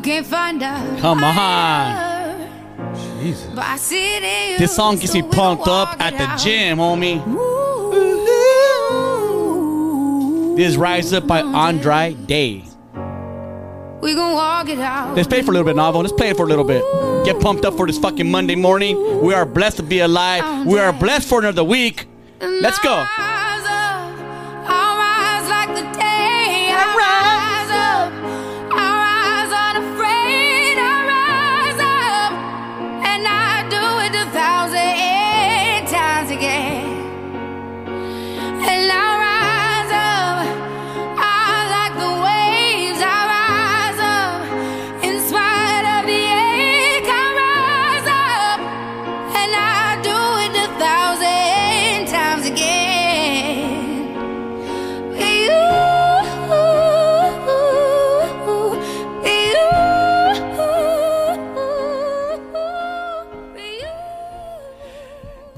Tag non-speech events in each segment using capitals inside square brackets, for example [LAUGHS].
you can't find out. Come on. Jesus. But I see it in. This song gets me pumped up at the gym, homie. Ooh. This Rise Up by Andra Day. We gon' walk it out. Let's play for a little bit, Novel. Let's play it for a little bit. Get pumped up for this fucking Monday morning. We are blessed to be alive. We are blessed for another week. Let's go.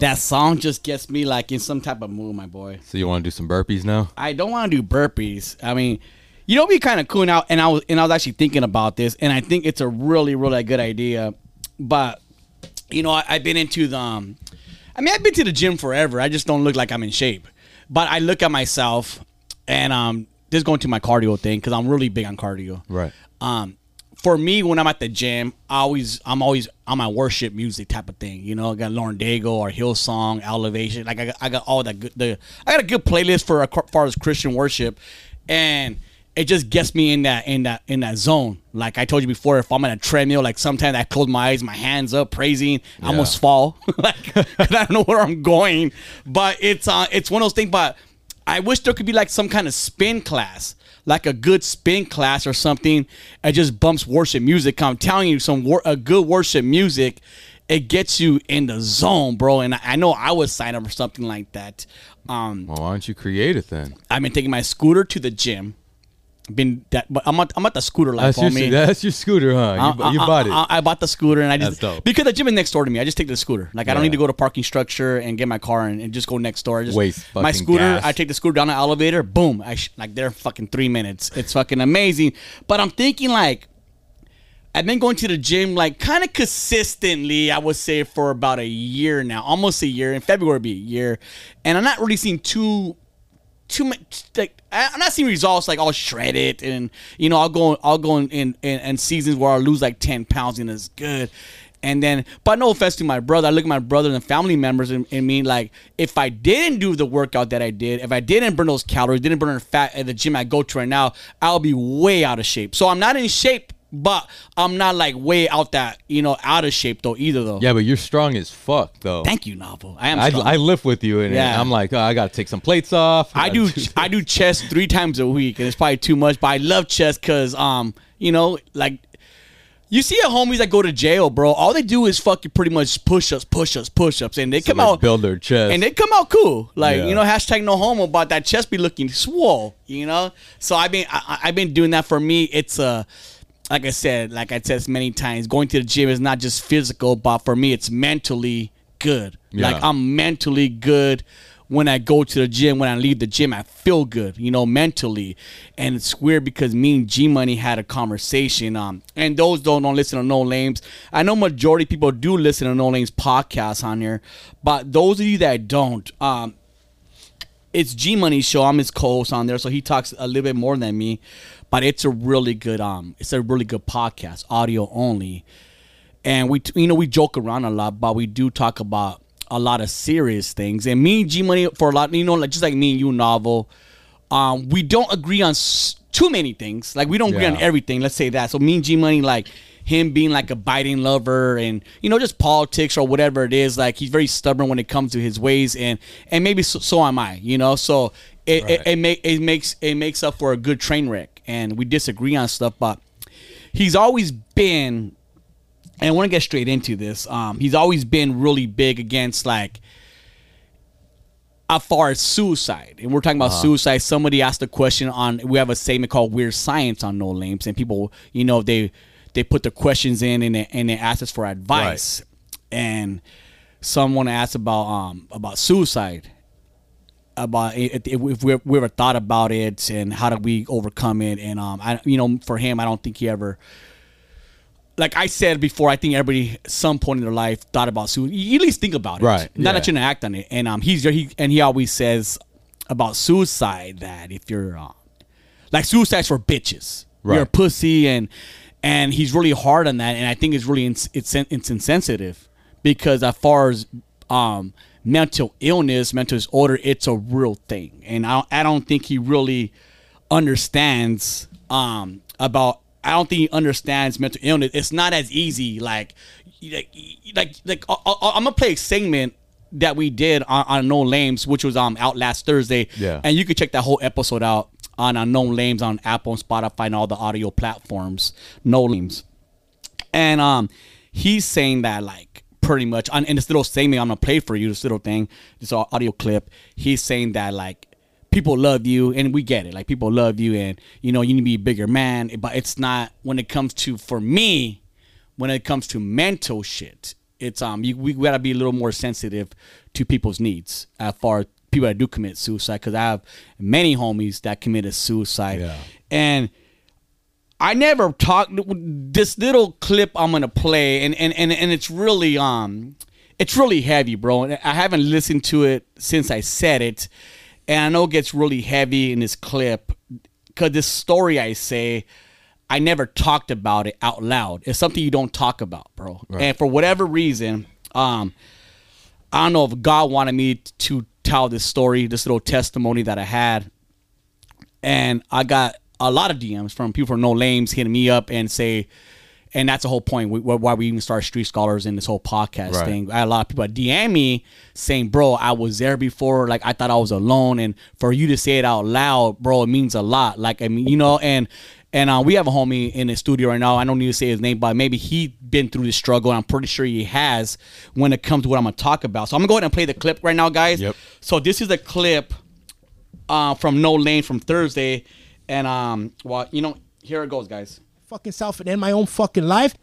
That song just gets me like in some type of mood, my boy. So you want to do some burpees now? I don't want to do burpees. I mean, you know, be kind of cool now. And I was and I was actually thinking about this, and I think it's a really, really good idea. But you know, I, I've been into the. Um, I mean, I've been to the gym forever. I just don't look like I'm in shape. But I look at myself, and um, this is going to my cardio thing because I'm really big on cardio. Right. Um, for me, when I'm at the gym, I always I'm always on my worship music type of thing. You know, I got Lauren Daigle or Hillsong, Elevation. Like I got, I got all that good. The I got a good playlist for as far as Christian worship, and it just gets me in that in that in that zone. Like I told you before, if I'm on a treadmill, like sometimes I close my eyes, my hands up, praising, I almost fall, [LAUGHS] like I don't know where I'm going. But it's uh it's one of those things. But I wish there could be like some kind of spin class, like a good spin class or something. It just bumps worship music. I'm telling you, some wor- a good worship music, it gets you in the zone, bro. And I, I know I would sign up for something like that. Um, Well, why don't you create it then? I've been taking my scooter to the gym. Been that, but I'm at, I'm at the scooter life, That's your, homie. that's your scooter, huh? You, bu- you I- bought it. I, I bought the scooter and I just because the gym is next door to me. I just take the scooter. Like I don't need to go to parking structure and get my car and, and just go next door. I just Waste my scooter. gas. I take the scooter down the elevator. Boom! I sh- like there fucking three minutes. It's fucking amazing. But I'm thinking like I've been going to the gym like kind of consistently. I would say for about a year now, almost a year. In February, be a year, and I'm not really seeing too too much like I'm not seeing results like I'll shred it and you know I'll go I'll go in in, in, seasons where I'll lose like 10 pounds and it's good. And then but no offense to my brother I look at my brother and family members and, and mean like if I didn't do the workout that I did if I didn't burn those calories didn't burn the fat at the gym I go to right now I'll be way out of shape. So I'm not in shape but I'm not like way out that you know out of shape though either though yeah, but you're strong as fuck, though. thank you novel I am I. I lift with you, and Yeah. I'm like, oh, I gotta take some plates off. I do I do chest three times a week, and it's probably too much. But I love chest because um, you know, like you see a homies that go to jail, bro. All they do is fucking pretty much push ups, push ups, push ups, and they come out build their chest. and they come out cool. Like Yeah. you know, hashtag no homo, but that chest be looking swole. You know, so I've been I, I've been doing that for me. It's a like I said, like I said many times, going to the gym is not just physical, but for me, it's mentally good. Like I'm mentally good when I go to the gym. When I leave the gym, I feel good, you know, mentally. And it's weird because me and G Money had a conversation. Um, and those don't don't listen to No Lames. I know majority of people do listen to No Lames podcast on here, but those of you that don't, um, it's G Money's show. I'm his co-host on there, so he talks a little bit more than me. But it's a really good um it's a really good podcast, audio only. And we you know we joke around a lot, but we do talk about a lot of serious things. And me and G Money for a lot, you know, like just like me and you, novel. Um, we don't agree on s- too many things. Like we don't agree on everything. Let's say that. So me and G Money, like him being like a Biden lover and you know just politics or whatever it is. Like he's very stubborn when it comes to his ways, and and maybe so, so am I. You know, so it it, it, make, it makes it makes up for a good train wreck, and we disagree on stuff, but he's always been. And I want to get straight into this. Um, he's always been really big against like as far as suicide, and we're talking about suicide. Somebody asked a question on. We have a segment called "Weird Science" on No Lames, and people, you know, they they put the questions in and they, and they ask us for advice. And someone asked about um about suicide, about if, if we, we ever thought about it and how do we overcome it. And um, I you know, for him, I don't think he ever like I said before, I think everybody at some point in their life thought about suicide. You at least think about it, Right, Not yeah. that you're gonna act on it. And um, he's he and he always says about suicide that if you're uh, like suicide's for bitches, you're a pussy, and and he's really hard on that. And I think it's really ins- it's it's insensitive because as far as um mental illness, mental disorder, it's a real thing, and I I don't think he really understands um about I don't think he understands mental illness. It's not as easy like like like like I, I, I'm gonna play a segment that we did on, on No Lames, which was um out last Thursday. Yeah. And you can check that whole episode out on Unknown Lames on Apple and Spotify and all the audio platforms. No Lames. And um he's saying that like pretty much on in this little segment I'm gonna play for you, this little thing, this audio clip, he's saying that like people love you and we get it. Like people love you and you know you need to be a bigger man. But it's not when it comes to for me, when it comes to mental shit, it's um you, we gotta be a little more sensitive to people's needs as far as people that do commit suicide because I have many homies that committed suicide Yeah. and I never talked this little clip I'm gonna play and, and, and, and it's really um it's really heavy bro and I haven't listened to it since I said it and I know it gets really heavy in this clip because this story I say I never talked about it out loud. It's something you don't talk about, bro. And for whatever reason, um, I don't know if God wanted me to tell this story, this little testimony that I had, and I got a lot of DMs from people from No Lames hitting me up and say, and that's the whole point wh- why we even started Street Scholars in this whole podcast Right. thing. I had a lot of people DM me saying, "Bro, I was there before. Like I thought I was alone, and for you to say it out loud, bro, it means a lot. Like I mean, you know, and." And uh, we have a homie in the studio right now. I don't need to say his name, but maybe he been through this struggle. And I'm pretty sure he has when it comes to what I'm gonna talk about. So I'm gonna go ahead and play the clip right now, guys. Yep. So this is a clip uh, from No Lames from Thursday, and um, well, you know, here it goes, guys. fucking self and end my own fucking life.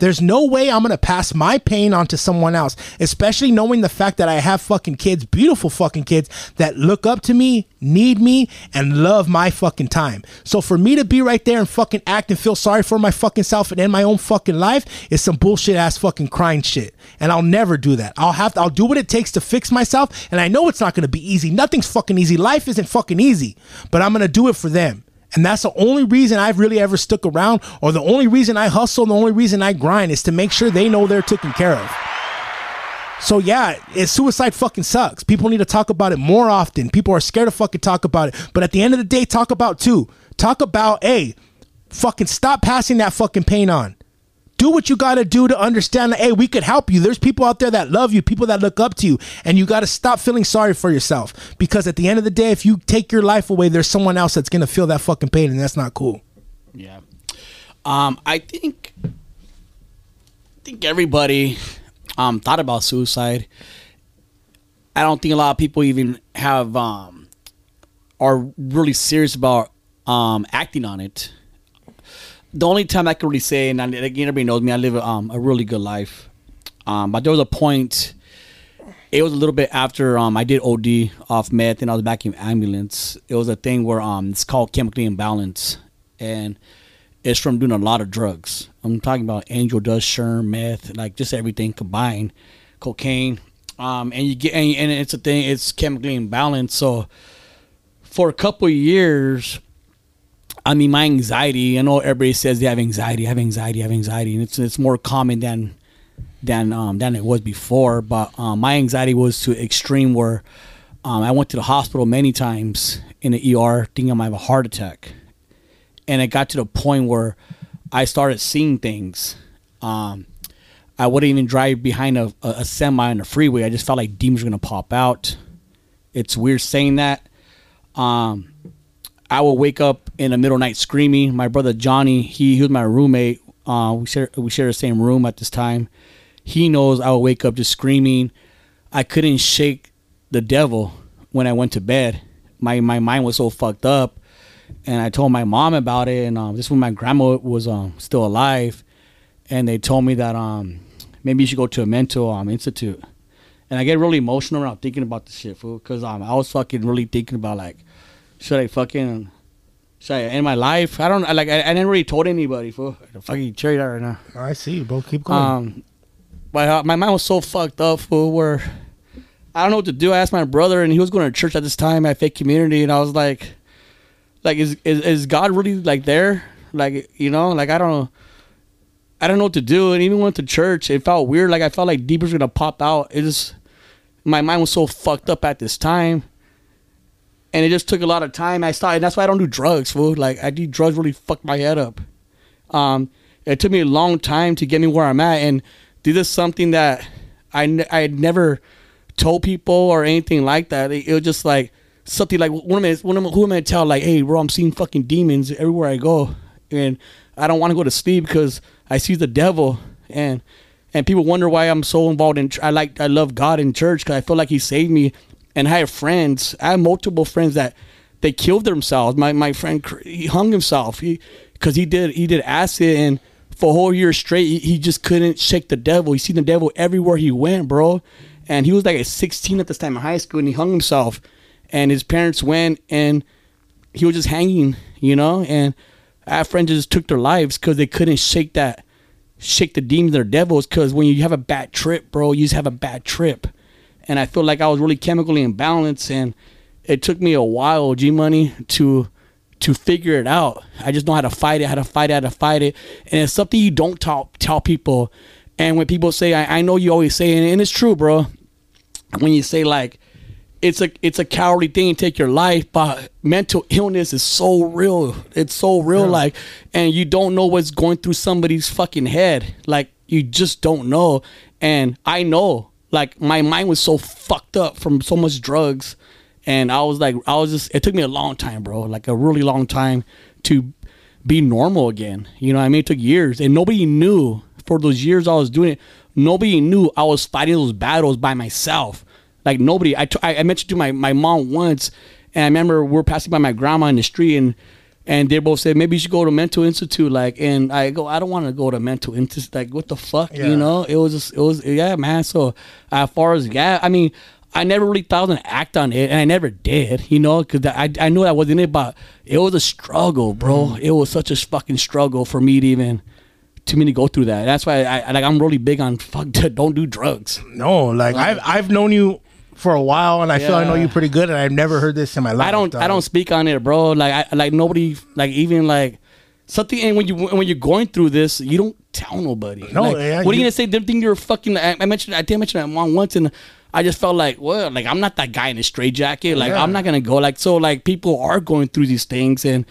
There's no way I'm gonna pass my pain on to someone else, especially knowing the fact that I have fucking kids, beautiful fucking kids that look up to me, need me, and love my fucking time. So for me to be right there and fucking act and feel sorry for my fucking self and end my own fucking life is some bullshit ass fucking crying shit. And I'll never do that. I'll have to, I'll do what it takes to fix myself, and I know it's not gonna be easy. Nothing's fucking easy. Life isn't fucking easy, but I'm gonna do it for them. And that's the only reason I've really ever stuck around, or the only reason I hustle, the only reason I grind is to make sure they know they're taken care of. So yeah, it, suicide fucking sucks. People need to talk about it more often. People are scared to fucking talk about it. But at the end of the day, talk about too. Talk about, hey, fucking stop passing that fucking pain on. Do what you gotta do to understand that, hey, we could help you. There's people out there that love you, people that look up to you, and you gotta stop feeling sorry for yourself. Because at the end of the day, if you take your life away, there's someone else that's gonna feel that fucking pain, and that's not cool. Yeah. Um, I think I think everybody um thought about suicide. I don't think a lot of people even have um are really serious about um acting on it. The only time I can really say, and I, like, everybody knows me, I live um, a really good life. Um, but there was a point. It was a little bit after um, I did OD off meth, and I was back in ambulance. It was a thing where um, it's called chemically imbalance, and it's from doing a lot of drugs. I'm talking about angel dust, sherm, meth, like just everything combined, cocaine. Um, and you get and, and it's a thing. It's chemically imbalanced. So for a couple years, I mean, my anxiety. I know everybody says they have anxiety, have anxiety, have anxiety, and it's it's more common than than um, than it was before. But um, my anxiety was to extreme where um, I went to the hospital many times in the ER thinking I might have a heart attack, and it got to the point where I started seeing things. Um, I wouldn't even drive behind a, a, a semi on the freeway. I just felt like demons were gonna pop out. It's weird saying that. Um, I would wake up in the middle of the night screaming. My brother Johnny, he, he was my roommate. Uh, we share we share the same room at this time. He knows I would wake up just screaming. I couldn't shake the devil when I went to bed. My my mind was so fucked up, and I told my mom about it. And um, this when my grandma was um, still alive, and they told me that um, maybe you should go to a mental um, institute. And I get really emotional around thinking about this shit, fool, because um, I was fucking really thinking about like, should I fucking should I end my life? I don't like. I, I never really told anybody, fool. The fucking cherry that right now. I see you, bro. Keep going. Um, but uh, my mind was so fucked up, fool, where I don't know what to do. I asked my brother, and he was going to church at this time at Faith Community, and I was like, like, is is, is God really like there? Like, you know, like I don't know. I don't know what to do. And even went to church, it felt weird. Like I felt like deep was gonna pop out. It just my mind was so fucked up at this time. And it just took a lot of time. I started that's why I don't do drugs, fool. Like I do drugs really fuck my head up. Um it took me a long time to get me where I'm at and this is something that I, had never told people or anything like that. It, it was just like something like what am I, what am, who am I to tell? Like, hey, bro, I'm seeing fucking demons everywhere I go, and I don't want to go to sleep because I see the devil, and and people wonder why I'm so involved in. I like I love God in church because I feel like He saved me, and I have friends. I have multiple friends that they killed themselves. My my friend he hung himself. He because he did he did acid and for a whole year straight he, he just couldn't shake the devil. He seen the devil everywhere he went, bro. And he was like at 16 at this time in high school and he hung himself. And his parents went and he was just hanging, you know. And our friends just took their lives because they couldn't shake that, shake the demons or devils. Because when you have a bad trip, bro, you just have a bad trip. And I feel like I was really chemically imbalanced, and it took me a while, G Money, to to figure it out. I just know how to fight it, how to fight it, how to fight it, and it's something you don't tell tell people. And when people say, I, I know you always say, and, and it's true, bro. When you say like, it's a it's a cowardly thing to take your life, but mental illness is so real. It's so real, like, and you don't know what's going through somebody's fucking head. Like, you just don't know. And I know, like, my mind was so fucked up from so much drugs, and I was like, I was just. It took me a long time, bro. Like a really long time to be normal again. You know, I mean, it took years, and nobody knew for those years I was doing it. Nobody knew I was fighting those battles by myself. Like nobody. I, t- I mentioned to my my mom once, and I remember we are passing by my grandma in the street, and and they both said maybe you should go to mental institute. Like, and I go, I don't want to go to mental institute. Like, what the fuck, Yeah. you know? It was just, it was, yeah, man. So as far as yeah, I mean. I never really thought I was gonna act on it, and I never did, you know, because I I knew I wasn't it, but it was a struggle, bro. Mm. It was such a fucking struggle for me to even to me to go through that. That's why I, I like I'm really big on fuck [LAUGHS] don't do drugs. no, like I've I've known you for a while, and I feel I know Yeah. you pretty good, and I've never heard this in my life. I don't I don't speak on it, bro. Like I like nobody like even like something. And when you when you're going through this, you don't tell nobody. No, Like, yeah, what are you- you gonna say? Them think you're fucking. I, I mentioned I did mention that mom once, and I just felt like, well, like I'm not that guy in a straight jacket. Like Yeah. I'm not gonna go. Like so, like people are going through these things, and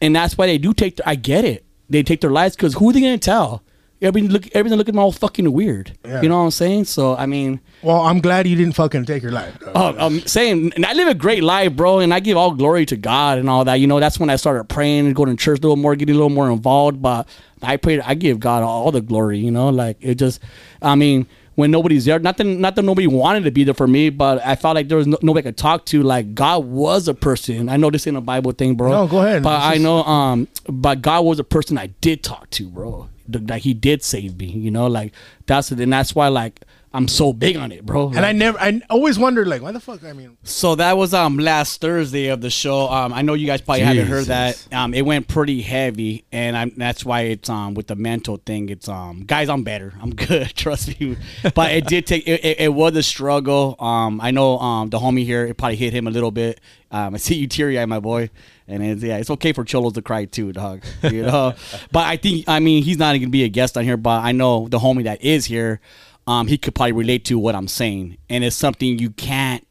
and that's why they do take. Their, I get it. They take their lives because who are they gonna tell? Everybody look, everything looking all fucking weird. Yeah. You know what I'm saying? So I mean. Well, I'm glad you didn't fucking take your life. Oh, I'm saying, and I live a great life, bro, and I give all glory to God and all that. You know, that's when I started praying and going to church a little more, getting a little more involved. But I pray, I give God all the glory. You know, like it just, I mean, when nobody's there, not that not that nobody wanted to be there for me, but I felt like there was no, nobody I could talk to. Like God was a person. I know this ain't a Bible thing, bro. No, go ahead. But This I know, um, but God was a person I did talk to, bro. Like He did save me. You know, like that's it. and that's why like. I'm so big on it, bro. And I never, I always wondered, like, why the fuck? I mean, So that was um last Thursday of the show. Um, I know you guys probably haven't heard that. Um, it went pretty heavy, and I'm that's why it's um with the mental thing. It's um guys, I'm better. I'm [LAUGHS] good. Trust me. But it did take. It, it, it was a struggle. Um, I know um the homie here. It probably hit him a little bit. Um, I [LAUGHS] see you teary eyed, my boy. And it's, yeah, it's okay for cholos to cry too, dog. You know, [LAUGHS] but I think I mean he's not gonna be a guest on here, but I know the homie that is here. Um, he could probably relate to what I'm saying, and it's something you can't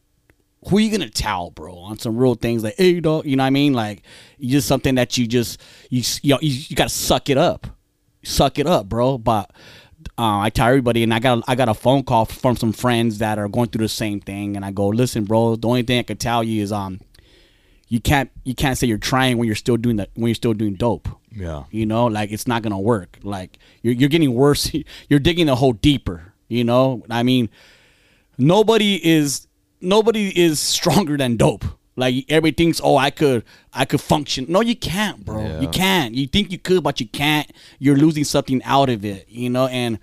who are you gonna tell, bro, on some real things like, hey, dog, you know what I mean? Like, just something that you just you you know, you, you gotta suck it up, suck it up, bro. But uh, I tell everybody, and I got I got a phone call from some friends that are going through the same thing, and I go, listen, bro, the only thing I could tell you is um, you can't you can't say you're trying when you're still doing that when you're still doing dope. Yeah. You know, like it's not gonna work. Like you're you're getting worse. [LAUGHS] You're digging the hole deeper. You know, I mean, nobody is nobody is stronger than dope. Like everything's oh I could I could function. No, you can't, bro. Yeah. You can't. You think you could, but you can't. You're losing something out of it. You know, and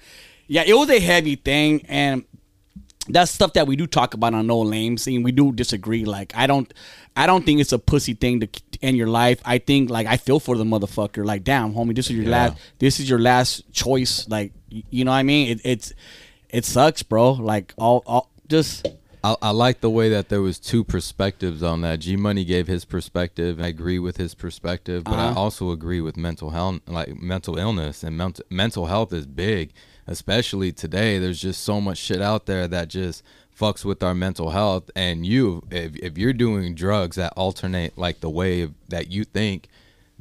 yeah, it was a heavy thing, and that's stuff that we do talk about on No Lame scene. We do disagree. Like I don't, I don't think it's a pussy thing to end your life. I think like I feel for the motherfucker. Like damn, homie, this is your Yeah. last. This is your last choice. Like you know what I mean? It, it's it sucks, bro. Like all, all just I, I like the way that there was two perspectives on that. G Money gave his perspective. I agree with his perspective, but I Uh-huh. also agree with mental health, like mental illness and mental mental health is big, especially today. There's just so much shit out there that just fucks with our mental health. And you, if if you're doing drugs that alternate like the way that you think.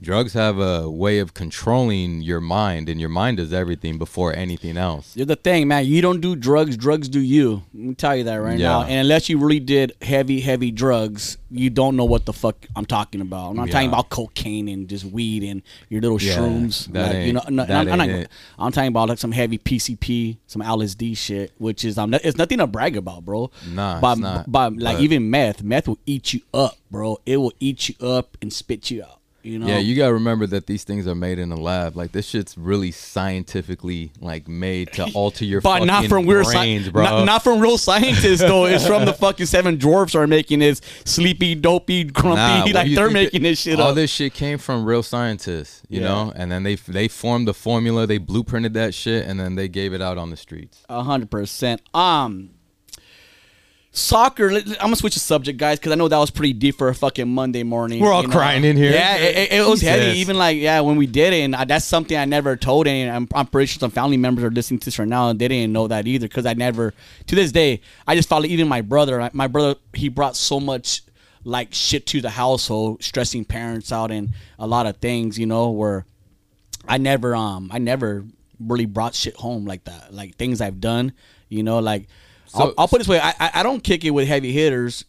Drugs have a way of controlling your mind, and your mind is everything before anything else. You're the thing, man. You don't do drugs, drugs do you. Let me tell you that right now. And unless you really did heavy, heavy drugs, you don't know what the fuck I'm talking about. I'm not talking about cocaine and just weed and your little Yeah, shrooms. that Like, you know, no, that I'm, I'm, not. I'm talking about like some heavy PCP, some LSD shit, which is um, it's nothing to brag about, bro. Nah, it's but, not. But like But- even meth, meth will eat you up, bro. It will eat you up and spit you out. You know. Yeah, you gotta remember that these things are made in a lab. Like this shit's really scientifically like made to [LAUGHS] alter your But fucking not from real brains, sci- bro. Not, not from real scientists though. It's from the fucking seven dwarfs are making this sleepy, dopey, grumpy. Nah, like they're making this shit All up. this shit came from real scientists, you Yeah. know, and then they they formed the formula, they blueprinted that shit, and then they gave it out on the streets. A hundred percent. Um, soccer. I'm gonna switch the subject, guys, because I know that was pretty deep for a fucking Monday morning. We're all you know? crying in here. Yeah, it, it- it was heavy. Even like yeah, when we did it, and I, that's something I never told any. I'm, I'm pretty sure some family members are listening to this right now, and they didn't know that either. Because I never, to this day, I just follow. Even my brother, my brother, he brought so much like shit to the household, stressing parents out, and a lot of things. You know, where I never um I never really brought shit home like that. Like things I've done, you know, like So- I'll put it this way, I, I don't kick it with heavy hitters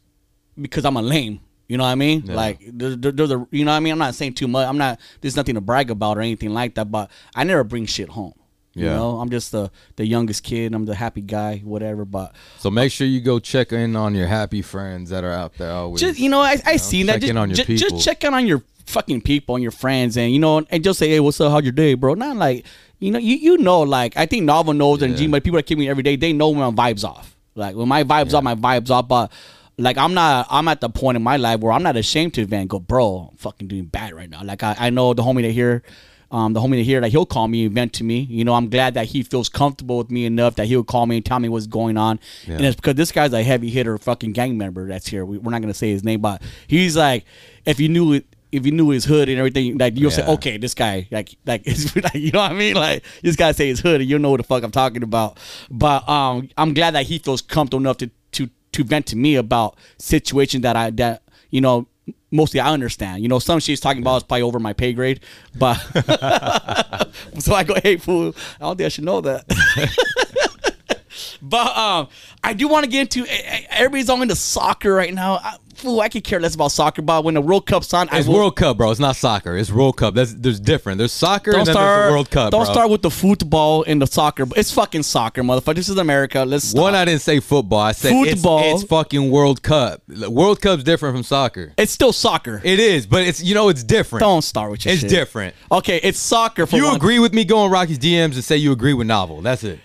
because I'm a lame. You know what I mean? Yeah. Like there, there- there's a you know what I mean. I'm not saying too much. I'm not. There's nothing to brag about or anything like that. But I never bring shit home. Yeah. You know, I'm just the the youngest kid. I'm the happy guy, whatever. But So make sure you go check in on your happy friends that are out there always. just you know, I I seen that. Just, in on your ju- just check in on your fucking people and your friends, and you know, and just say, hey, what's up? How's your day, bro? Not like you know, you you know, like I think Novel knows and G, but people that keep me every day, they know when my vibes off. Like when my vibes off, my vibes off, but. Like I'm not, I'm at the point in my life where I'm not ashamed to vent. Go, bro, I'm fucking doing bad right now. Like I, I know the homie that here, um, the homie that here, that he'll call me and vent to me. You know, I'm glad that he feels comfortable with me enough that he'll call me and tell me what's going on. And it's because this guy's a heavy hitter, fucking gang member that's here. We, we're not gonna say his name, but he's like, if you knew it, if you knew his hood and everything, like you'll say, okay, this guy, like, like, [LAUGHS] it's, like, you know what I mean? Like, this guy say his hood, and you know what the fuck I'm talking about. But um, I'm glad that he feels comfortable enough to to to vent to me about situations that I that you know mostly I understand. You know, some shit he's talking about is probably over my pay grade, but [LAUGHS] so I go, hey fool, I don't think I should know that. [LAUGHS] But um, I do want to get into. Everybody's all into soccer right now. I, fool, I could care less about soccer. But when the World Cup's on, it's I will, World Cup, bro. It's not soccer. It's World Cup. That's there's different. There's soccer Don't and then start. there's the World Cup. don't bro. start with the football and the soccer. It's fucking soccer, motherfucker. This is America. Let's stop. One, I didn't say football. I said Football. It's, fucking World Cup. World Cup's different from soccer. it's still soccer. It is, but it's you know it's different. don't start with your It's shit. different. Okay, it's soccer. For You one. agree with me? Go on Rocky's DMs and say you agree with novel. That's it.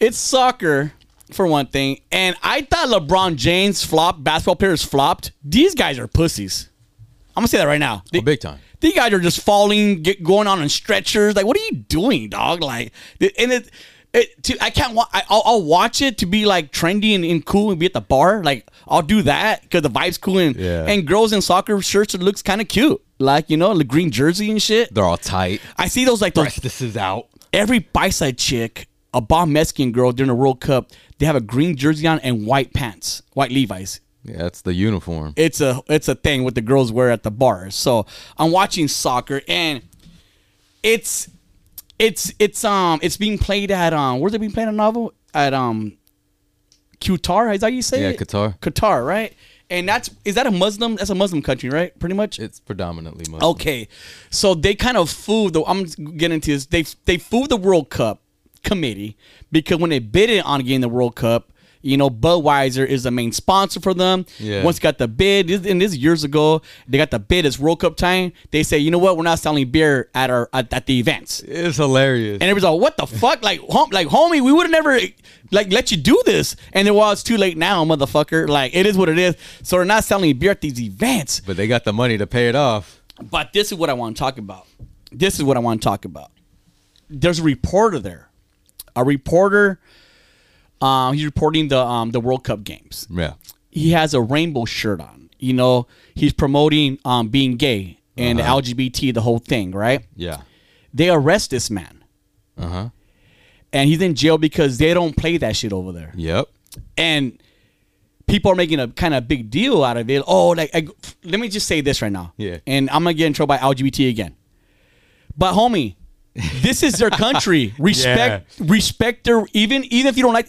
It's soccer for one thing. And I thought LeBron James flopped, basketball players flopped. These guys are pussies. I'm gonna say that right now. Oh, big time. These guys are just falling, get, going on in stretchers. Like, what are you doing, dog? Like, and it, it to, I can't. Wa- I, I'll, I'll watch it to be like trendy and, and cool and be at the bar. Like, I'll do that because the vibe's cool and Yeah. and girls in soccer shirts it looks kind of cute. Like, you know, the green jersey and shit. They're all tight. I see those like those This is out. every bi-side chick, a bomb Mexican girl during the World Cup, they have a green jersey on and white pants, white Levi's. Yeah, that's the uniform. It's a it's a thing what the girls wear at the bars. So I'm watching soccer and it's it's it's um it's being played at um where's it being played at novel at um Qatar is that how you say Yeah, it? Qatar. Qatar, right? And that's is that a Muslim? That's a Muslim country, right? Pretty much. It's predominantly Muslim. Okay, so they kind of fooled. The, I'm getting into this. They they fooled the World Cup committee because when they bid it on getting the World Cup, you know, Budweiser is the main sponsor for them. Yeah. Once got the bid, and this is years ago, they got the bid. It's World Cup time. They say, you know what, we're not selling beer at our at, at the events. It's hilarious. And it was like, "What the fuck? Like, hom- like, homie, we would have never like let you do this." And then, well, it's too late now, motherfucker. Like, it is what it is. So they're not selling beer at these events. but they got the money to pay it off. But this is what I want to talk about. This is what I want to talk about. There's a reporter there, a reporter. Um, he's reporting the um the World Cup games. Yeah. He has a rainbow shirt on. You know, he's promoting um being gay and LGBT, the whole thing, right? Yeah. They arrest this man, Uh huh. and he's in jail because they don't play that shit over there. Yep. and people are making a kind of big deal out of it. Oh, like I, let me just say this right now. Yeah. And I'm gonna get in trouble by LGBT again. But homie, this is their country. [LAUGHS] Respect, respect their even even if you don't like.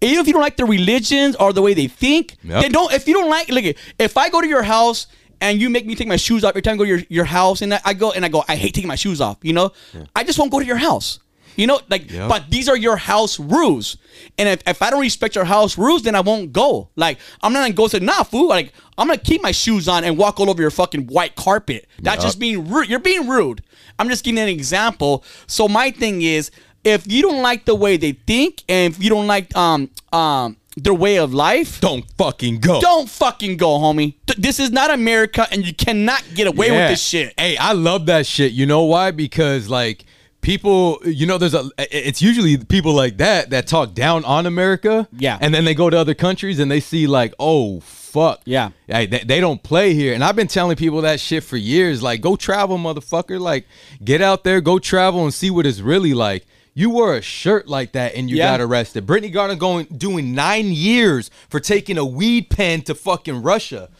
Even if you don't like their religions or the way they think, Yep. then don't. If you don't like, look, if I go to your house and you make me take my shoes off every time I go to your, your house, and I- I go and I go, I hate taking my shoes off. You know, I just won't go to your house. You know, like, Yep. but these are your house rules. And if, if I don't respect your house rules, then I won't go. Like, I'm not gonna go say, nah, fool. Like, I'm gonna keep my shoes on and walk all over your fucking white carpet. That's Yup. just being rude. You're being rude. I'm just giving an example. So my thing is, if you don't like the way they think, and if you don't like um um their way of life, Don't fucking go. don't fucking go, homie. Th- This is not America, and you cannot get away with this shit. Hey, I love that shit. You know why? Because like people, you know, there's a. It's usually people like that that talk down on America. Yeah. And then they go to other countries and they see like, oh fuck. Yeah. Hey, they, they don't play here. And I've been telling people that shit for years. Like, go travel, motherfucker. Like, get out there, go travel and see what it's really like. You wore a shirt like that and you Yeah. got arrested. Brittney Griner going doing nine years for taking a weed pen to fucking Russia.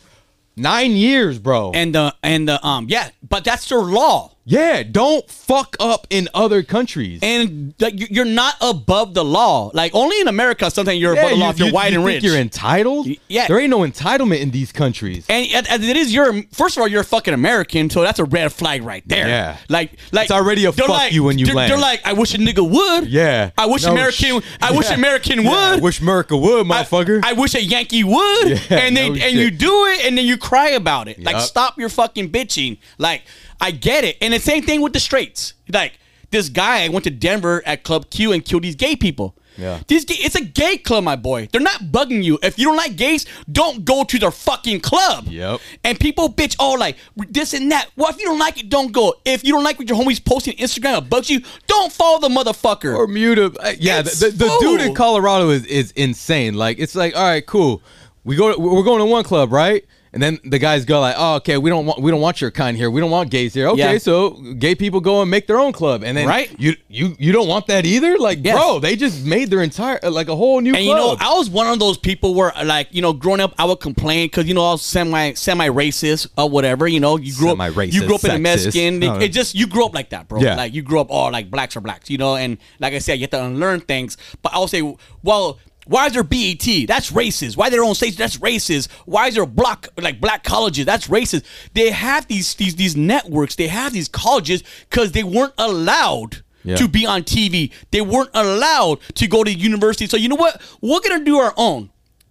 Nine years, bro. And the and the um yeah, but that's their law. Yeah, don't fuck up in other countries. and like, you- you're not above the law. Like only in America, sometimes you're yeah, above the law if you're white you and think rich. You're entitled. Yeah. there ain't no entitlement in these countries. and, and- and it is your first of all, you're a fucking American, so that's a red flag right there. Yeah. like like It's already a fuck like- you when you they're, land. They're like, I wish a nigga would. Yeah. I wish No American. sh- I wish Yeah. American Yeah, would. wish America would, I- motherfucker. I, wish a Yankee would, [LAUGHS] Yeah, and then no and you do it, and then you cry about it. Like, stop your fucking bitching. Like, I get it, and the same thing with the straights. Like, this guy went to Denver at Club Q and killed these gay people. Yeah. These gay, it's a gay club, my boy. They're not bugging you. If you don't like gays, don't go to their fucking club. Yep. And people bitch, oh, like this and that. Well, if you don't like it, don't go. If you don't like what your homies posting on Instagram that bugs you, don't follow the motherfucker. or mute him. uh, Yeah, It's the, the, the dude in. Colorado is, is insane. Like it's like, all right, cool. We go. We're going to one club, right? And then the guys go like, oh, okay, we don't want we don't want your kind here. We don't want gays here. Okay, Yeah. so gay people go and make their own club, and then Right. you you you don't want that either. Like, Yes. bro, they just made their entire uh, like a whole new And you know, club. I was one of those people where, like, you know, growing up, I would complain because you know I was semi semi racist or whatever. You know, you grew up, Semi-racist, you grew up in a sexist. Mexican. No. It, it just you grew up like that, bro. Yeah. Like you grew up all like blacks are blacks, you know. And like I said, you have to unlearn things. But I will say, well. Why is there BET? That's racist. Why their own states? That's racist. Why is there block like black colleges? That's racist. They have these these these networks. They have these colleges because they weren't allowed Yeah. to be on TV. They weren't allowed to go to university. So you know what? We're gonna do our own,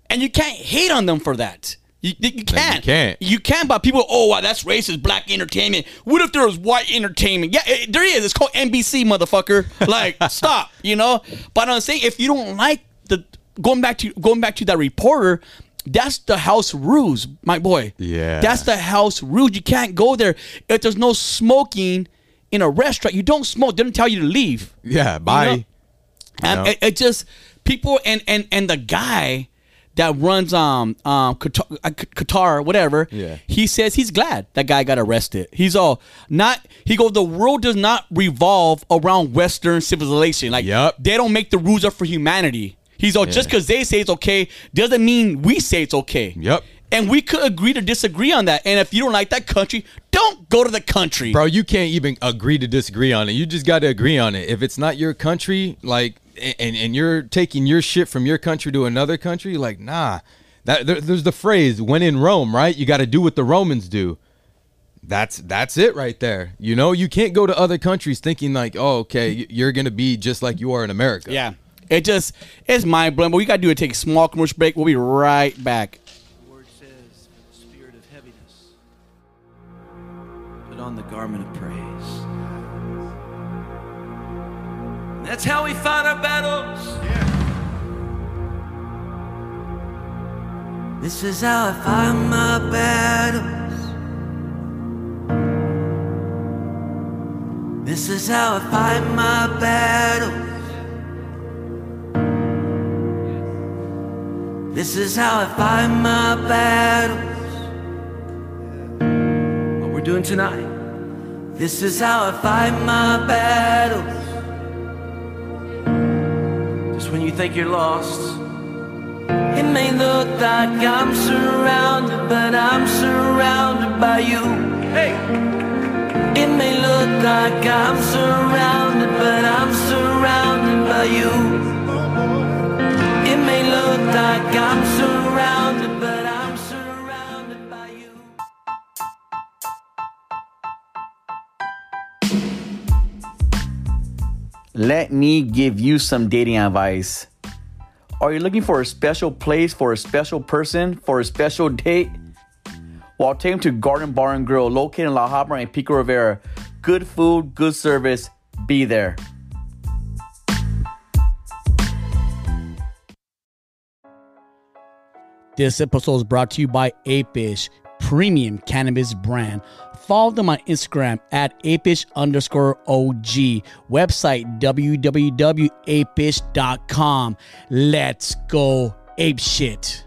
and you can't hate on them for that. You, you can't. You can't. You can't. But people, oh, wow, that's racist. Black entertainment. What if there was white entertainment? Yeah, it, there is. It's called NBC, motherfucker. Like, [LAUGHS] stop. You know. But I'm saying, if you don't like the going back to going back to that reporter. That's the house rules, my boy. Yeah. That's the house rules. You can't go there if there's no smoking in a restaurant. You don't smoke. They don't tell you to leave. Yeah, bye. know? And it, it just people and and and the guy that runs um um Qatar, uh, Qatar whatever. Yeah. He says he's glad that guy got arrested. He's all not. He goes. The world does not revolve around Western civilization. Like Yup. they don't make the rules up for humanity. He's all just because they say it's okay doesn't mean we say it's okay. Yep. And we could agree to disagree on that. And if you don't like that country, don't go to the country. Bro, you can't even agree to disagree on it. You just got to agree on it. If it's not your country, like, and and you're taking your shit from your country to another country, like, nah. That there, there's the phrase "when in Rome," right? You got to do what the Romans do. That's that's it right there. You know, you can't go to other countries thinking like, oh, okay, you're gonna be just like you are in America. Yeah. It just it's mind blowing. But we gotta do is take a small commercial break. We'll be right back. The word says, the spirit of heaviness, put on the garment of praise. That's how we fight our battles. This is how I fight my battles. This is how I fight my battles. This is how I fight my battles. What we're doing tonight. This is how I fight my battles. Just when you think you're lost, it may look like I'm surrounded, but I'm surrounded by you. Hey! It may look like I'm surrounded, but I'm surrounded by you. Let me give you some dating advice. Are you looking for a special place for a special person for a special date? Well, take them to Garden Bar and Grill, located in La Habra and Pico Rivera. Good food, good service. Be there. This episode is brought to you by Apish, premium cannabis brand. Follow them on Instagram at apish underscore OG. Website www.apish.com. Let's go ape shit.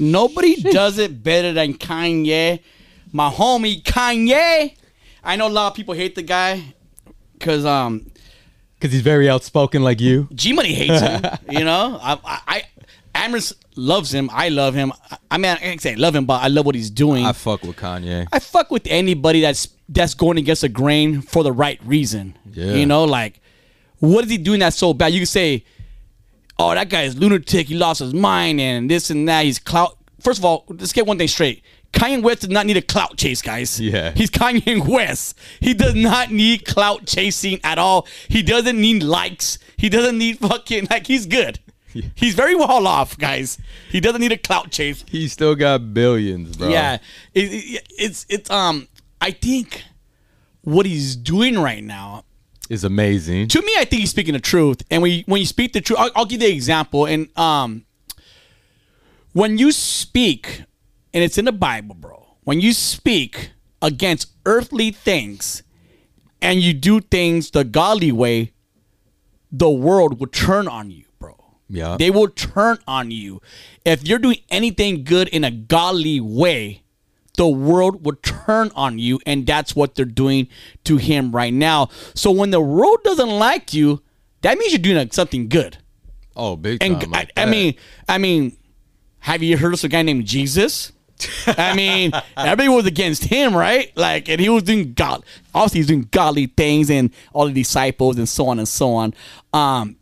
Nobody [LAUGHS] does it better than Kanye. My homie Kanye. I know a lot of people hate the guy because um because he's very outspoken like you. G Money hates him. [LAUGHS] you know, I, I, I Amherst loves him. I love him. I, I mean, I can't say I love him, but I love what he's doing. I I, fuck with Kanye. I fuck with anybody that's that's going against the grain for the right reason. Yeah. You know, like what is he doing that's so bad? You can say, "Oh, that guy is lunatic. He lost his mind, and this and that. He's clout." First of all, let's get one thing straight. Kanye West does not need a clout chase, guys. Yeah. He's Kanye West. He does not need clout chasing at all. He doesn't need likes. He doesn't need fucking like he's good. He's very well off, guys. He doesn't need a clout chase. He still got billions, bro. Yeah, it, it- it's it's um. I think what he's doing right now. Is amazing. To me, I think he's speaking the truth. And when you, when you speak the truth, I'll, I'll give the example. And um, when you speak, and it's in the Bible, bro. When you speak against earthly things, and you do things the godly way, the world will turn on you, bro. Yeah. They will turn on you. If you're doing anything good in a godly way, the world will turn on you. And that's what they're doing to him right now. So when the world doesn't like you, that means you're doing something good. Oh, big And time. I, like I that. mean, I mean, have you heard of a guy named Jesus? I mean, everybody was against him, right? Like, and he was doing God. Obviously, he's doing godly things and all the disciples and so on and so on. Um,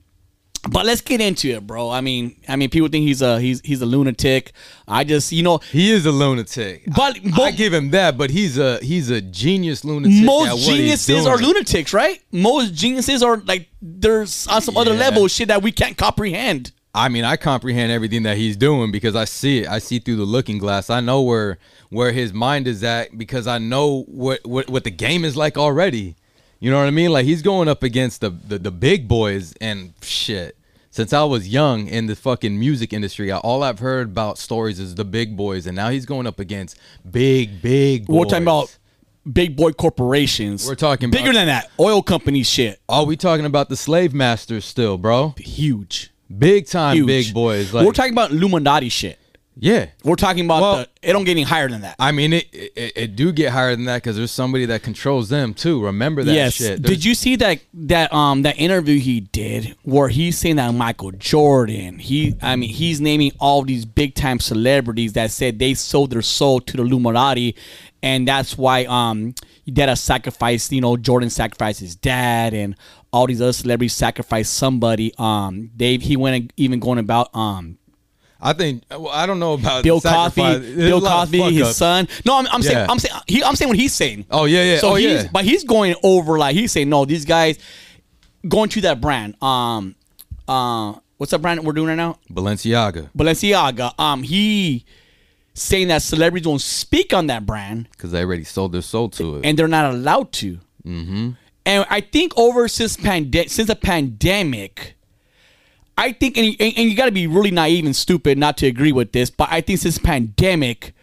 but let's get into it, bro. I mean, I mean, people think he's a he's he's a lunatic. I just, you know, He is a lunatic. But- I, I give him that, but he's a he's a genius lunatic. most geniuses are lunatics, right? Most geniuses are like there's on some other level shit that we can't comprehend. I mean, I comprehend everything that he's doing because I see it. I see through the looking glass. I know where where his mind is at because I know what what, what the game is like already. You know what I mean? Like he's going up against the, the the big boys and shit. Since I was young in the fucking music industry, I, all I've heard about stories is the big boys, and now he's going up against big, big. Boys. We're talking about big boy corporations. We're talking bigger about- than that. Oil company shit. Are we talking about the slave masters still, bro? Huge. Big time, Huge. big boys. Like, We're talking about Illuminati shit. Yeah. We're talking about Well- the, it don't get any higher than that. I mean, it, it it do get higher than that because there's somebody that controls them too. Remember that yes. shit. Did you see that that um that interview he did where he's saying that Michael Jordan, he I mean he's naming all these big time celebrities that said they sold their soul to the Illuminati, and that's why um that a sacrifice you know Jordan sacrificed his dad and all these other celebrities sacrificed somebody. Um, Dave he went even going about um I think well, I don't know about Bill. Cosby, Bill Cosby, his ups. son. No, I'm, I'm saying, Yeah. I'm saying, he, I'm saying what he's saying. Oh, yeah, yeah. So Oh, he's, yeah. but he's going over like he's saying, no, these guys going to that brand. Um, uh, what's that brand we're doing right now? Balenciaga Balenciaga. Um, he saying that celebrities don't speak on that brand because they already sold their soul to it. and they're not allowed to. Mm-hmm. And I think over since pande- since the pandemic, I think, and, and, and you got to be really naive and stupid not to agree with this, but I think since pandemic,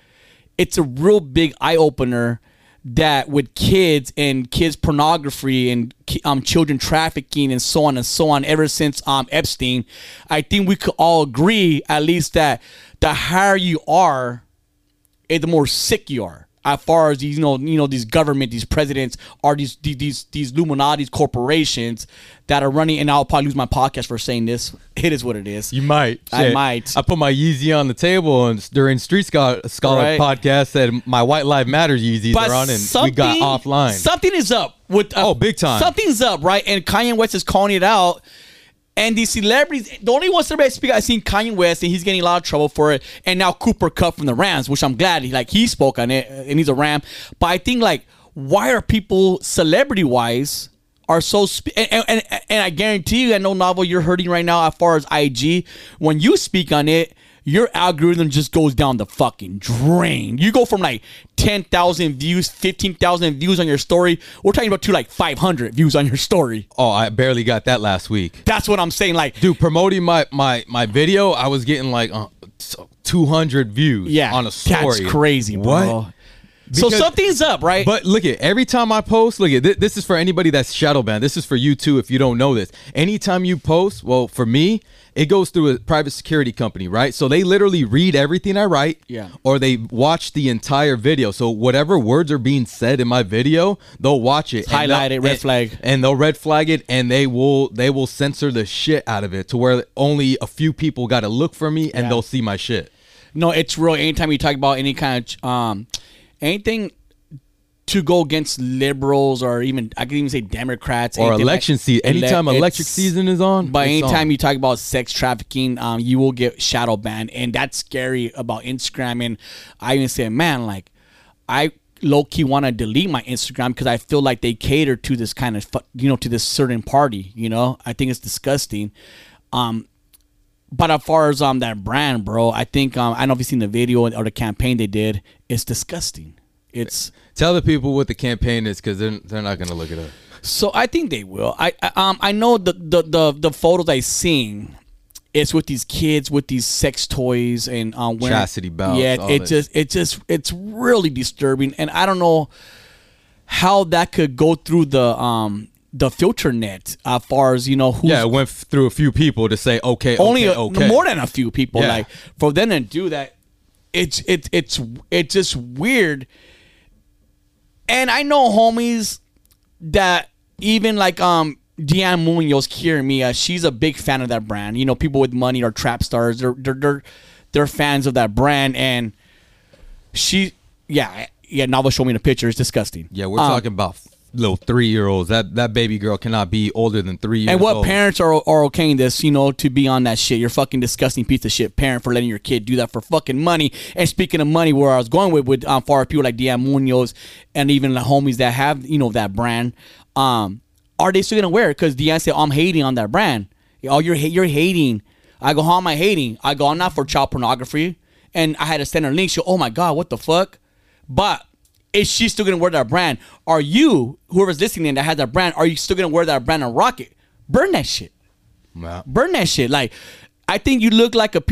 it's a real big eye opener that with kids and kids pornography and um children trafficking and so on and so on ever since um Epstein, I think we could all agree at least that the higher you are, eh, the more sick you are. As far as these, you know, you know, these government, these presidents are these these these, these Illuminati corporations that are running. And I'll probably lose my podcast for saying this. [LAUGHS] It is what it is. you might. I Shit. might. I put my Yeezy on the table and during Street Scholar, Scholar Right. podcast said my White Life Matter Yeezys are on and we got offline. Something is up with uh, Oh, big time. Something's up, right? And Kanye West is calling it out. And these celebrities, the only one celebrity I speak, I seen Kanye West, and he's getting a lot of trouble for it. And now Cooper Kupp from the Rams, which I'm glad he like he spoke on it, and he's a Ram. But I think like, why are people celebrity wise are so and, and, and, and I guarantee you, I know novel you're hurting right now as far as IG. When you speak on it, your algorithm just goes down the fucking drain. You go from like 10,000 views, 15,000 views on your story. We're talking about to like 500 views on your story. oh, I barely got that last week. That's what I'm saying. Like, Dude, promoting my my my video, I was getting like uh, 200 views yeah, on a story. That's crazy, bro. What? So something's up, right? But look at every time I post, look at th- this is for anybody that's shadow banned. This is for you too if you don't know this. Anytime you post, well, for me, it goes through a private security company, right? So they literally read everything I write, Yeah. or they watch the entire video. So whatever words are being said in my video, they'll watch it, Highlight it, red and- flag. and they'll red flag it, and they will they will censor the shit out of it to where only a few people got to look for me, and Yeah. they'll see my shit. No, it's real. Anytime you talk about any kind of um, anything to go against liberals or even I could even say Democrats Or election like- season. Anytime ele- electric season is on, But it's anytime on. you talk about sex trafficking, um, you will get shadow banned, and that's scary about Instagram. And I even said, man, like I low key want to delete my Instagram because I feel like they cater to this kind of you know to this certain party. You know, I think it's disgusting. Um, but as far as um that brand, bro, I think um I don't know if you've seen the video or the campaign they did. It's disgusting. It's Tell the people what the campaign is because they're, they're not going to look it up. so I think they will. I, I um I know the the the, the photos I seen. It's with these kids with these sex toys and um wearing, Chastity belts, Yeah, it just it just it's really disturbing, and I don't know how that could go through the um the filter net as far as you know who's Yeah, it went f- through a few people to say, okay, only okay, a, okay. more than a few people. Yeah. Like for them to do that, it's it's it's it's just weird. And I know homies that even like um Deanne Munoz here Mia, she's a big fan of that brand. You know, people with money are trap stars. They're they're they're, they're fans of that brand and She, yeah, yeah. Nava showed me the picture. It's disgusting. Yeah, we're Um, talking about little three year olds. That that baby girl cannot be older than three years And what old. parents are are okaying this, you know, to be on that shit? You're fucking disgusting piece of shit parent for letting your kid do that for fucking money. And speaking of money, where I was going with with um, far people like Dian Munoz and even the homies that have you know that brand, um, are they still gonna wear it? Because Dian said I'm hating on that brand. Oh, you're you're hating. I go, how am I hating? I go, I'm not for child pornography. And I had to send her a link. She, oh my god, what the fuck? But is she still gonna wear that brand? Are you, whoever's listening that has that brand, are you still gonna wear that brand and rock it? Burn that shit. Yeah. Burn that shit. Like, I think you look like a.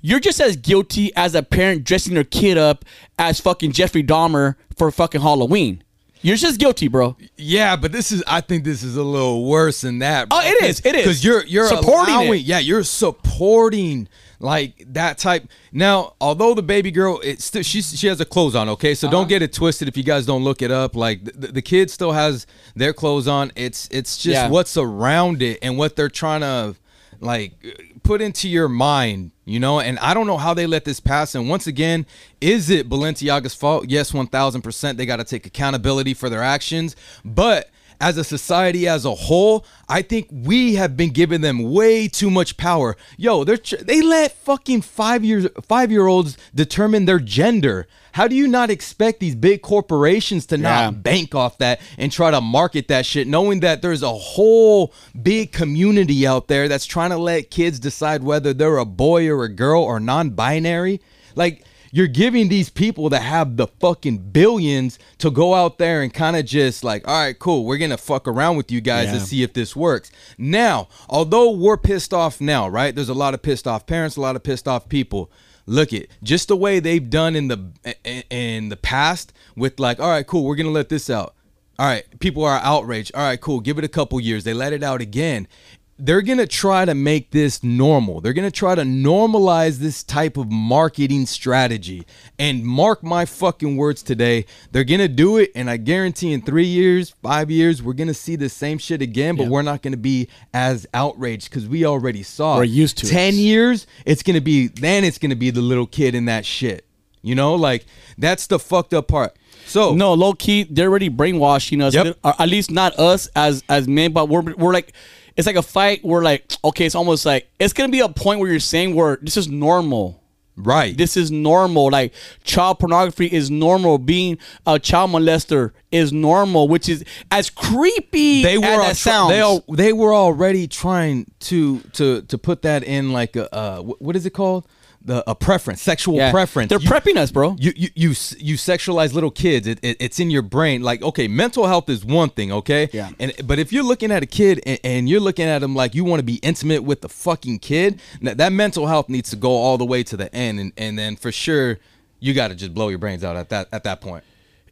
you're just as guilty as a parent dressing their kid up as fucking Jeffrey Dahmer for fucking Halloween. You're just guilty, bro. Yeah, but this is I think this is a little worse than that. Oh, it is, it is. Because you're you're Supporting allowing, it. Yeah, you're supporting like that type. Now, although the baby girl, it's still she's she has her clothes on. Okay, so Uh-huh. don't get it twisted. If you guys don't look it up, like the, the kid still has their clothes on. It's it's just Yeah. what's around it and what they're trying to like put into your mind, you know. And I don't know how they let this pass. And once again, is it Balenciaga's fault? Yes, one thousand percent. They got to take accountability for their actions, but as a society as a whole, I think we have been giving them way too much power. Yo, they're tr- they let fucking five years five year olds determine their gender. How do you not expect these big corporations to not bank off that and try to market that shit, knowing that there's a whole big community out there that's trying to let kids decide whether they're a boy or a girl or non-binary? Like you're giving these people that have the fucking billions to go out there and kind of just like, all right, cool, we're gonna fuck around with you guys to Yeah. see if this works. Now, although we're pissed off now, right? There's a lot of pissed off parents, a lot of pissed off people. Look it, just the way they've done in the in the past with like, all right, cool, we're gonna let this out. All right, people are outraged. All right, cool, give it a couple years. They let it out again. They're gonna try to make this normal. They're gonna try to normalize this type of marketing strategy. And mark my fucking words today, they're gonna do it. And I guarantee in three years, five years, we're gonna see the same shit again. But we're not gonna be as outraged because we already saw. We're it. used to it. Ten years, it's gonna be. Then it's gonna be the little kid in that shit. You know, like that's the fucked up part. So No, low key, they're already brainwashing us. Yep. At least not us as as men, but we're we're like, it's like a fight. We're like, okay, it's almost like it's gonna be a point where you're saying where this is normal. right, This is normal. Like child pornography is normal. Being a child molester is normal, which is as creepy they as were that al- sounds. they al- they were already trying to to to put that in like a uh, what is it called the a preference sexual Yeah. preference They're You- prepping us, bro. you you you, you sexualize little kids it, it, it's in your brain like okay mental health is one thing okay Yeah. and but if you're looking at a kid and, and you're looking at him like you want to be intimate with the fucking kid that, that mental health needs to go all the way to the end and and then for sure you got to just blow your brains out at that at that point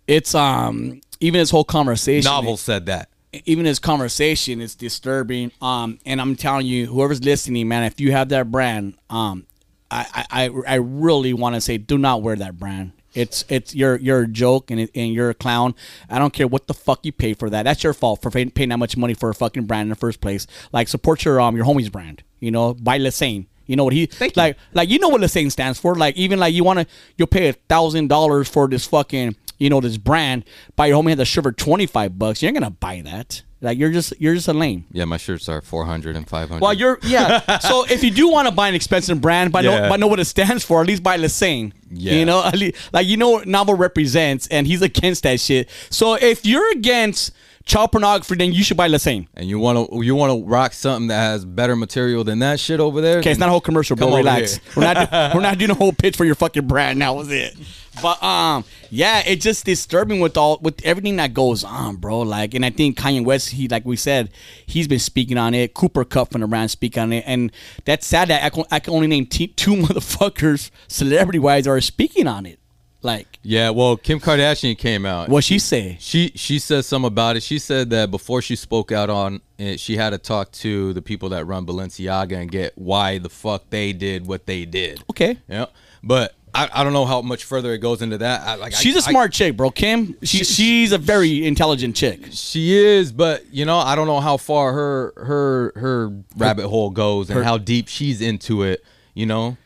It's um even his whole conversation. novel said that even his conversation is disturbing. Um, and I'm telling you, whoever's listening, man, if you have that brand, um, I I, I- really want to say, do not wear that brand. It's it's you're you're a joke and it, and you're a clown. I don't care what the fuck you pay for that. That's your fault for paying, paying that much money for a fucking brand in the first place. Like support your um your homie's brand. You know, buy Lesane. You know what he like like you know what Lesane stands for. Like even like you want to you'll pay a thousand dollars for this fucking you know this brand. Buy your homie had the shirt for twenty five bucks. You're gonna buy that. Like you're just you're just a lame. yeah my shirts are 400 and 500 Well, you're yeah. so [LAUGHS] if you do want to buy an expensive brand, but know but know what it stands for, at least buy Lesane. Yeah. You know, least, like you know what Novel represents, and he's against that shit. So if you're against child pornography, then you should buy Lesane. and you want to you want to rock something that has better material than that shit over there Okay, it's not a whole commercial, bro. Relax. We're not we're not [LAUGHS] doing a whole pitch for your fucking brand. That was it. But um, yeah, it's just disturbing with all with everything that goes on, bro. Like, and I think Kanye West, he like we said, he's been speaking on it. Cooper Kupp from the brand speak on it, and that's sad that I can, I can only name t- two [LAUGHS] motherfuckers, celebrity wise, are speaking on it. Like, yeah well kim kardashian came out what she say? She she said some about it. She said that before she spoke out on it, she had to talk to the people that run Balenciaga and get why the fuck they did what they did. Okay. Yeah, but I, I don't know how much further it goes into that. I, like She's a a smart chick, bro. Kim, she, She- she's a very intelligent chick. she is, but you know I don't know how far her her her rabbit hole goes and how deep she's into it. You know.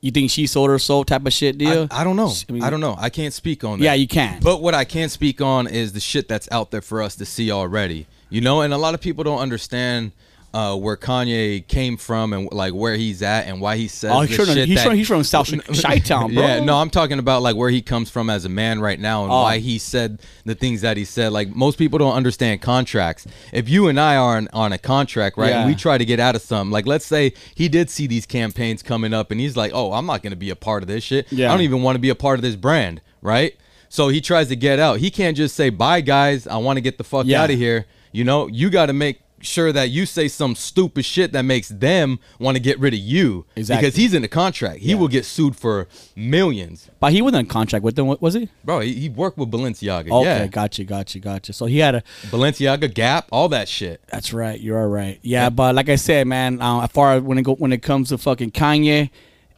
You think she sold her soul type of shit deal? I, I don't know. I mean- I don't know. I can't speak on that. Yeah, you can. But what I can speak on is the shit that's out there for us to see already. You know, and a lot of people don't understand uh, where Kanye came from and like where he's at and why he says Oh, he's from- shit he's that- from- he's from South [LAUGHS] Chi-town, bro. Yeah, no, I'm talking about like where he comes from as a man right now and Oh. why he said the things that he said. Like most people don't understand contracts. If you and I are on, on a contract, right, and Yeah. we try to get out of something, like let's say he did see these campaigns coming up and he's like, oh, I'm not going to be a part of this shit. Yeah. I don't even want to be a part of this brand, right? So he tries to get out. He can't just say, bye, guys. I want to get the fuck Yeah. out of here. You know, you got to make sure that you say some stupid shit that makes them want to get rid of you. Exactly. Because he's in a contract. He will get sued for millions. but he wasn't in contract with them, was he? Bro, he, he worked with Balenciaga. Okay, yeah. gotcha, gotcha, gotcha. So he had a. Balenciaga, Gap, all that shit. That's right. You're all right. Yeah, but like I said, man, uh, as far as when it go when it comes to fucking Kanye,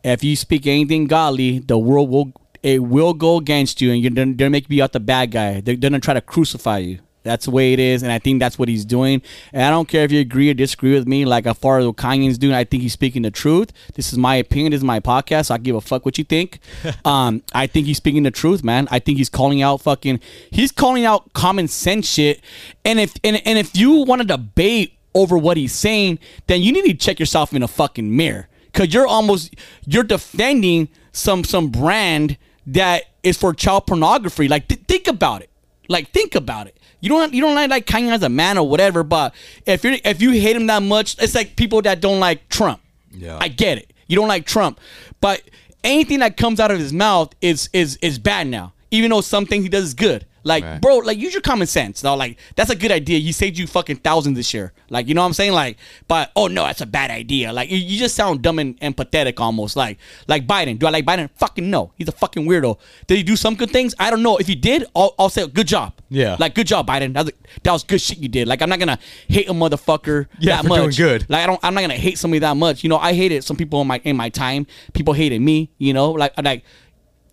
if you speak anything godly, the world will it will go against you, and you're gonna, they're make you out the bad guy. They're, they're gonna try to crucify you. That's the way it is, and I think that's what he's doing. And I don't care if you agree or disagree with me. Like as far as what Kanye's doing, I think he's speaking the truth. This is my opinion. This is my podcast. So I give a fuck what you think. [LAUGHS] um, I think he's speaking the truth, man. I think he's calling out fucking. He's calling out common sense shit. And if and, and if you want to debate over what he's saying, then you need to check yourself in a fucking mirror. Cause you're almost you're defending some some brand that is for child pornography. Like th- think about it. Like think about it. You don't you don't like like Kanye as a man or whatever, but if you if you hate him that much, it's like people that don't like Trump. Yeah. I get it. You don't like Trump, but anything that comes out of his mouth is is is bad now. Even though some things he does is good. Like, Right. bro, like use your common sense. though. like that's a good idea. You saved you fucking thousands this year. Like, you know what I'm saying? Like, but oh no, that's a bad idea. Like, you, you just sound dumb and, and pathetic almost. Like, like Biden. Do I like Biden? Fucking no. He's a fucking weirdo. Did he do some good things? I don't know. If he did, I'll, I'll say good job. Yeah. Like, good job, Biden. That was, that was good shit you did. Like, I'm not gonna hate a motherfucker [LAUGHS] Yeah, that much. doing good. Like I don't I'm not gonna hate somebody that much. You know, I hated some people in my in my time. People hated me, you know, like like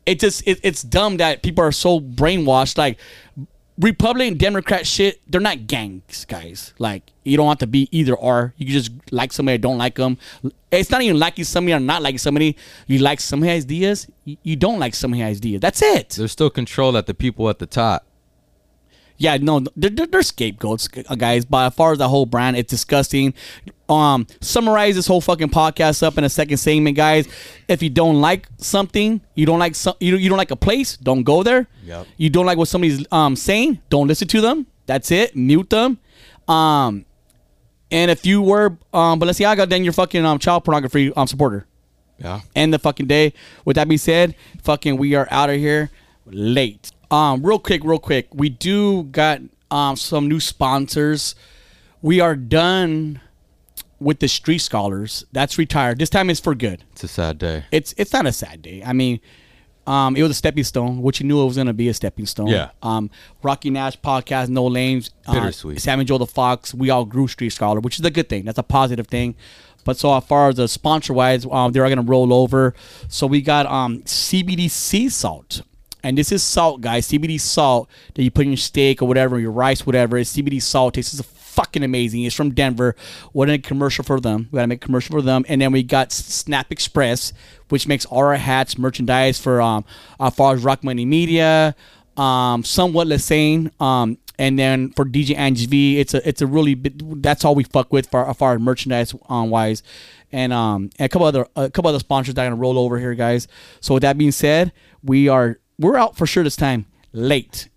it just it, it's dumb that people are so brainwashed. Like Republican Democrat shit, they're not gangs, guys. Like you don't have to be either or. You can just like somebody or don't like them. It's not even liking somebody or not liking somebody. You like somebody's ideas. You, don't like somebody's ideas. That's it. There's still control at the people at the top. Yeah, no, they're, they're, scapegoats, uh, guys. By far as the whole brand, it's disgusting. Um, summarize this whole fucking podcast up in a second segment, guys. If you don't like something, you don't like some, you, you don't like a place, don't go there. Yep. You don't like what somebody's um saying, don't listen to them. That's it. Mute them. Um, and if you were um Balenciaga, then you're fucking um child pornography um supporter Yeah. end the fucking day. With that being said, fucking we are out of here late. Um, real quick, real quick, we do got um some new sponsors. We are done with the street scholars. That's retired. This time it's for good. It's a sad day. It's it's not a sad day. I mean, um, it was a stepping stone, which you knew it was gonna be a stepping stone. Yeah. Um, Rocky Nash podcast, No Lames. uh, Bittersweet. Sam and Joe the Fox. We all grew Street Scholar, which is a good thing. That's a positive thing. But so as far as the sponsor wise, um, they're gonna roll over. So we got um CBD sea salt. And this is salt, guys. CBD salt that you put in your steak or whatever, your rice, whatever. It's CBD salt. Tastes a fucking amazing. It's from Denver. What a commercial for them. We gotta make a commercial for them. And then we got Snap Express, which makes all our hats, merchandise for um as far as Rock Money Media, um, somewhat Lesane, um, and then for DJ Angie V, it's a it's a really that's all we fuck with for as far as merchandise um, wise, and um and a couple other a couple other sponsors that are gonna roll over here, guys. So with that being said, we are we're out for sure this time late.